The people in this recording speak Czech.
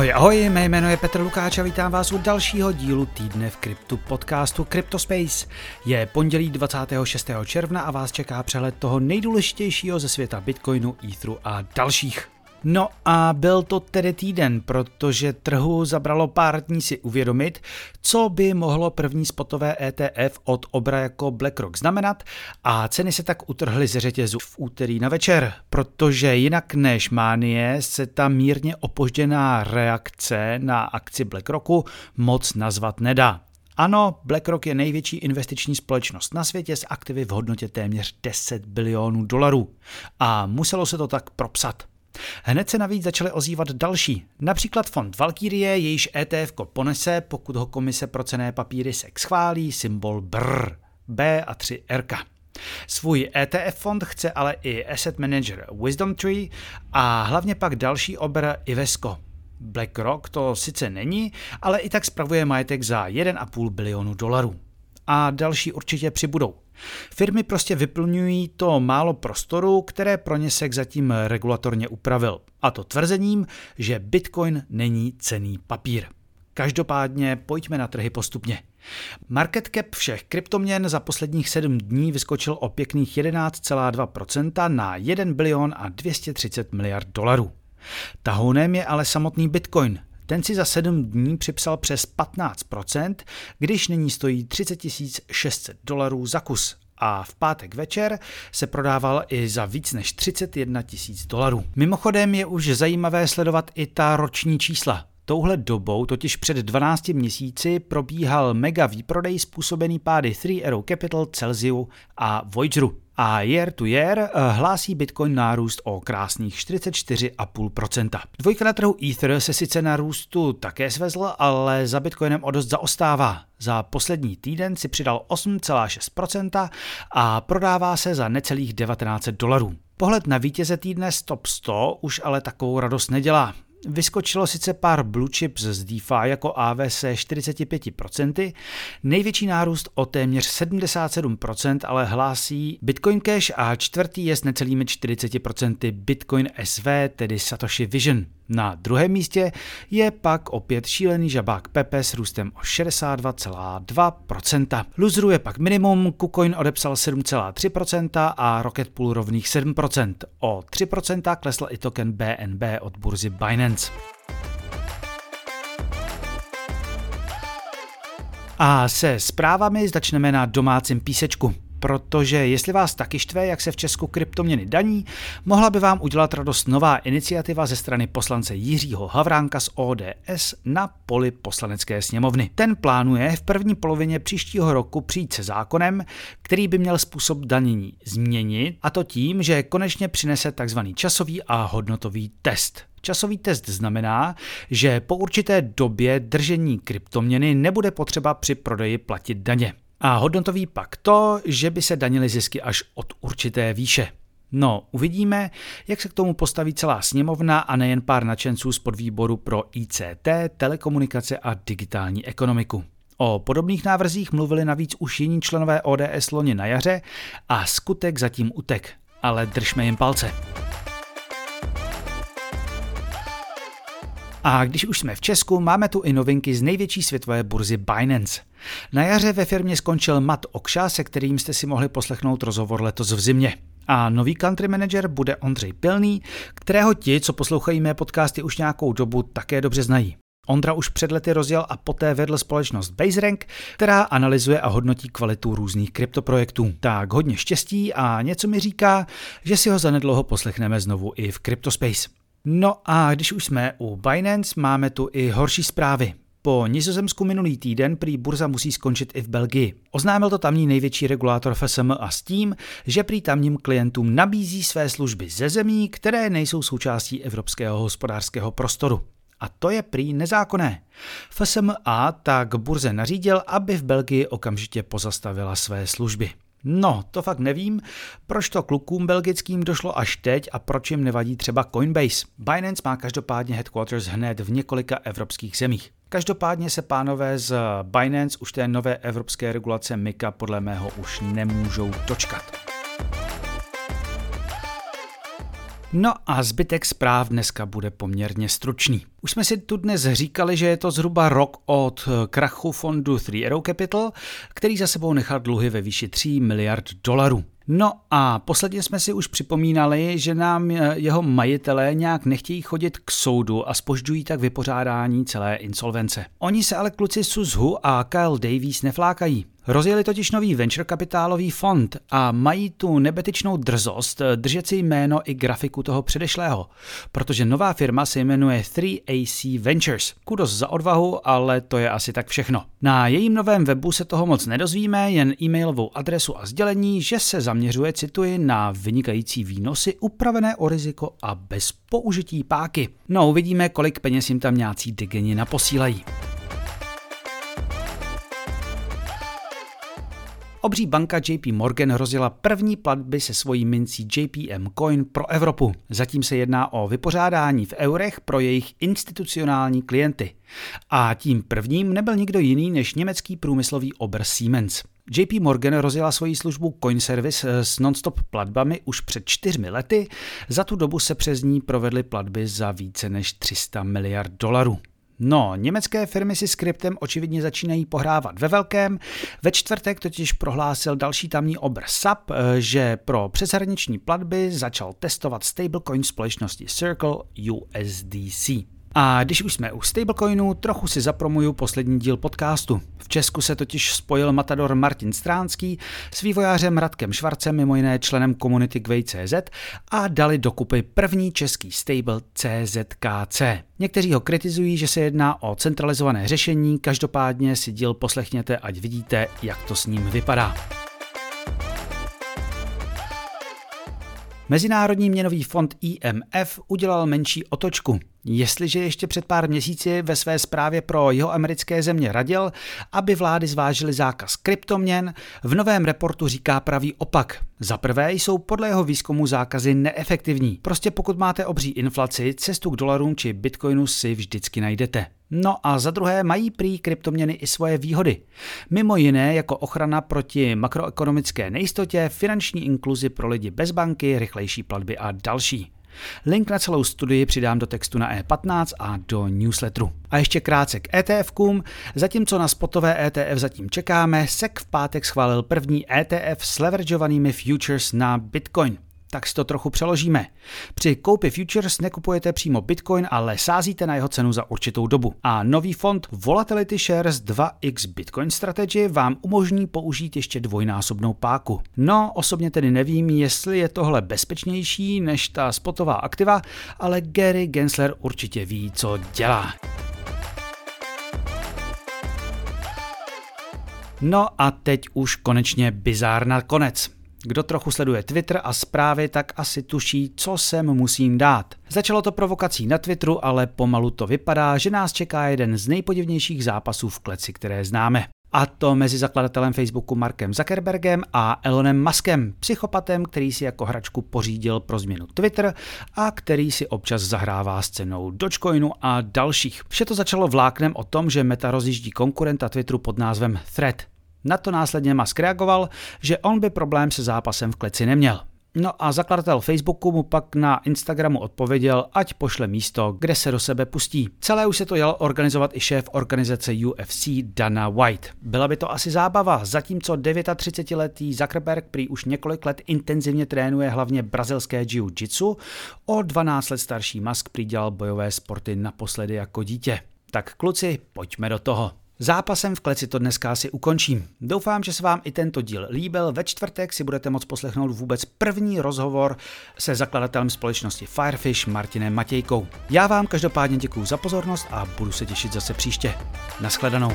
Ahoj, ahoj, mé jméno je Petr Lukáč a vítám vás u dalšího dílu týdne v kryptu podcastu CryptoSpace. Je pondělí 26. června a vás čeká přehled toho nejdůležitějšího ze světa Bitcoinu, Etheru a dalších. No a byl to tedy týden, protože trhu zabralo pár dní si uvědomit, co by mohlo první spotové ETF od obra jako BlackRock znamenat a ceny se tak utrhly ze řetězu v úterý na večer, protože jinak než mánie se ta mírně opožděná reakce na akci BlackRocku moc nazvat nedá. Ano, BlackRock je největší investiční společnost na světě s aktivy v hodnotě téměř 10 bilionů dolarů. A muselo se to tak propsat. Hned se navíc začaly ozývat další, například fond Valkyrie, jejíž ETF ponese, pokud ho komise pro cené papíry SEC schválí, symbol BR, B a 3 RK. Svůj ETF fond chce ale i asset manager Wisdom Tree a hlavně pak další obr Ivesco. BlackRock to sice není, ale i tak spravuje majetek za 1,5 bilionu dolarů. A další určitě přibudou. Firmy prostě vyplňují to málo prostoru, které pro ně SEC zatím regulatorně upravil. A to tvrzením, že Bitcoin není cený papír. Každopádně pojďme na trhy postupně. Market cap všech kryptoměn za posledních 7 dní vyskočil o pěkných 11,2% na 1 bilion a 230 miliard dolarů. Tahounem je ale samotný Bitcoin. Ten si za 7 dní připsal přes 15%, když nyní stojí 30 600 dolarů za kus a v pátek večer se prodával i za víc než 31 tisíc dolarů. Mimochodem je už zajímavé sledovat i ta roční čísla. Touhle dobou, totiž před 12 měsíci, probíhal mega výprodej způsobený pády 3 Arrow Capital, Celsiu a Voyageru. A year to year eh, hlásí Bitcoin nárůst o krásných 44,5%. Dvojka na trhu Ether se sice na růstu také svezl, ale za Bitcoinem o dost zaostává. Za poslední týden si přidal 8,6% a prodává se za necelých 19 dolarů. Pohled na vítěze týdne Stop 100 už ale takovou radost nedělá. Vyskočilo sice pár blue chips z DeFi jako AVS 45%, největší nárůst o téměř 77% ale hlásí Bitcoin Cash a čtvrtý je s necelými 40% Bitcoin SV, tedy Satoshi Vision. Na druhém místě je pak opět šílený žabák Pepe s růstem o 62,2%. Luzru je pak minimum, KuCoin odepsal 7,3% a Rocket Pool rovných 7%. O 3% klesl i token BNB od burzy Binance. A se zprávami začneme na domácím písečku protože jestli vás taky štve, jak se v Česku kryptoměny daní, mohla by vám udělat radost nová iniciativa ze strany poslance Jiřího Havránka z ODS na poli poslanecké sněmovny. Ten plánuje v první polovině příštího roku přijít se zákonem, který by měl způsob danění změnit, a to tím, že konečně přinese tzv. časový a hodnotový test. Časový test znamená, že po určité době držení kryptoměny nebude potřeba při prodeji platit daně. A hodnotový pak to, že by se danily zisky až od určité výše. No, uvidíme, jak se k tomu postaví celá sněmovna a nejen pár nadšenců z podvýboru pro ICT, telekomunikace a digitální ekonomiku. O podobných návrzích mluvili navíc už jiní členové ODS loni na jaře a skutek zatím utek, ale držme jim palce. A když už jsme v Česku, máme tu i novinky z největší světové burzy Binance. Na jaře ve firmě skončil Matt Okša, se kterým jste si mohli poslechnout rozhovor letos v zimě. A nový country manager bude Ondřej Pilný, kterého ti, co poslouchají mé podcasty už nějakou dobu, také dobře znají. Ondra už před lety rozjel a poté vedl společnost BaseRank, která analyzuje a hodnotí kvalitu různých kryptoprojektů. Tak hodně štěstí a něco mi říká, že si ho zanedlouho poslechneme znovu i v CryptoSpace. No a když už jsme u Binance, máme tu i horší zprávy. Po Nizozemsku minulý týden prý burza musí skončit i v Belgii. Oznámil to tamní největší regulátor FSM a s tím, že prý tamním klientům nabízí své služby ze zemí, které nejsou součástí evropského hospodářského prostoru. A to je prý nezákonné. FSMA tak burze nařídil, aby v Belgii okamžitě pozastavila své služby. No, to fakt nevím, proč to klukům belgickým došlo až teď a proč jim nevadí třeba Coinbase. Binance má každopádně headquarters hned v několika evropských zemích. Každopádně se pánové z Binance už té nové evropské regulace MICA podle mého už nemůžou dočkat. No a zbytek zpráv dneska bude poměrně stručný. Už jsme si tu dnes říkali, že je to zhruba rok od krachu fondu Three Arrow Capital, který za sebou nechal dluhy ve výši 3 miliard dolarů. No a posledně jsme si už připomínali, že nám jeho majitelé nějak nechtějí chodit k soudu a spožďují tak vypořádání celé insolvence. Oni se ale kluci Suzhu a Kyle Davies neflákají. Rozjeli totiž nový venture kapitálový fond a mají tu nebetičnou drzost držet si jméno i grafiku toho předešlého, protože nová firma se jmenuje 3AC Ventures. Kudos za odvahu, ale to je asi tak všechno. Na jejím novém webu se toho moc nedozvíme, jen e-mailovou adresu a sdělení, že se zaměřuje, cituji, na vynikající výnosy upravené o riziko a bez použití páky. No uvidíme, kolik peněz jim tam nějací digeni naposílají. Obří banka JP Morgan hrozila první platby se svojí mincí JPM Coin pro Evropu. Zatím se jedná o vypořádání v eurech pro jejich institucionální klienty. A tím prvním nebyl nikdo jiný než německý průmyslový obr Siemens. JP Morgan rozjela svoji službu Coin Service s nonstop platbami už před čtyřmi lety. Za tu dobu se přes ní provedly platby za více než 300 miliard dolarů. No, německé firmy si s kryptem očividně začínají pohrávat ve velkém. Ve čtvrtek totiž prohlásil další tamní obr SAP, eh, že pro přeshraniční platby začal testovat stablecoin společnosti Circle USDC. A když už jsme u stablecoinu, trochu si zapromuju poslední díl podcastu. V Česku se totiž spojil matador Martin Stránský s vývojářem Radkem Švarcem, mimo jiné členem komunity Gway.cz a dali dokupy první český stable CZKC. Někteří ho kritizují, že se jedná o centralizované řešení, každopádně si díl poslechněte, ať vidíte, jak to s ním vypadá. Mezinárodní měnový fond IMF udělal menší otočku. Jestliže ještě před pár měsíci ve své zprávě pro jeho americké země radil, aby vlády zvážily zákaz kryptoměn, v novém reportu říká pravý opak. Za prvé jsou podle jeho výzkumu zákazy neefektivní. Prostě pokud máte obří inflaci, cestu k dolarům či bitcoinu si vždycky najdete. No a za druhé mají prý kryptoměny i svoje výhody. Mimo jiné jako ochrana proti makroekonomické nejistotě, finanční inkluzi pro lidi bez banky, rychlejší platby a další. Link na celou studii přidám do textu na E15 a do newsletteru. A ještě krátce k ETFkům. Zatímco na spotové ETF zatím čekáme, SEC v pátek schválil první ETF s leverageovanými futures na Bitcoin tak si to trochu přeložíme. Při koupi futures nekupujete přímo Bitcoin, ale sázíte na jeho cenu za určitou dobu. A nový fond Volatility Shares 2x Bitcoin Strategy vám umožní použít ještě dvojnásobnou páku. No, osobně tedy nevím, jestli je tohle bezpečnější než ta spotová aktiva, ale Gary Gensler určitě ví, co dělá. No a teď už konečně bizár na konec. Kdo trochu sleduje Twitter a zprávy, tak asi tuší, co sem musím dát. Začalo to provokací na Twitteru, ale pomalu to vypadá, že nás čeká jeden z nejpodivnějších zápasů v kleci, které známe. A to mezi zakladatelem Facebooku Markem Zuckerbergem a Elonem Muskem, psychopatem, který si jako hračku pořídil pro změnu Twitter a který si občas zahrává s cenou Dogecoinu a dalších. Vše to začalo vláknem o tom, že Meta rozjíždí konkurenta Twitteru pod názvem Thread. Na to následně Musk reagoval, že on by problém se zápasem v kleci neměl. No a zakladatel Facebooku mu pak na Instagramu odpověděl, ať pošle místo, kde se do sebe pustí. Celé už se to jel organizovat i šéf organizace UFC Dana White. Byla by to asi zábava, zatímco 39-letý Zuckerberg prý už několik let intenzivně trénuje hlavně brazilské jiu-jitsu, o 12 let starší Musk prý dělal bojové sporty naposledy jako dítě. Tak kluci, pojďme do toho. Zápasem v kleci to dneska asi ukončím. Doufám, že se vám i tento díl líbil. Ve čtvrtek si budete moct poslechnout vůbec první rozhovor se zakladatelem společnosti Firefish Martinem Matějkou. Já vám každopádně děkuji za pozornost a budu se těšit zase příště. Naschledanou.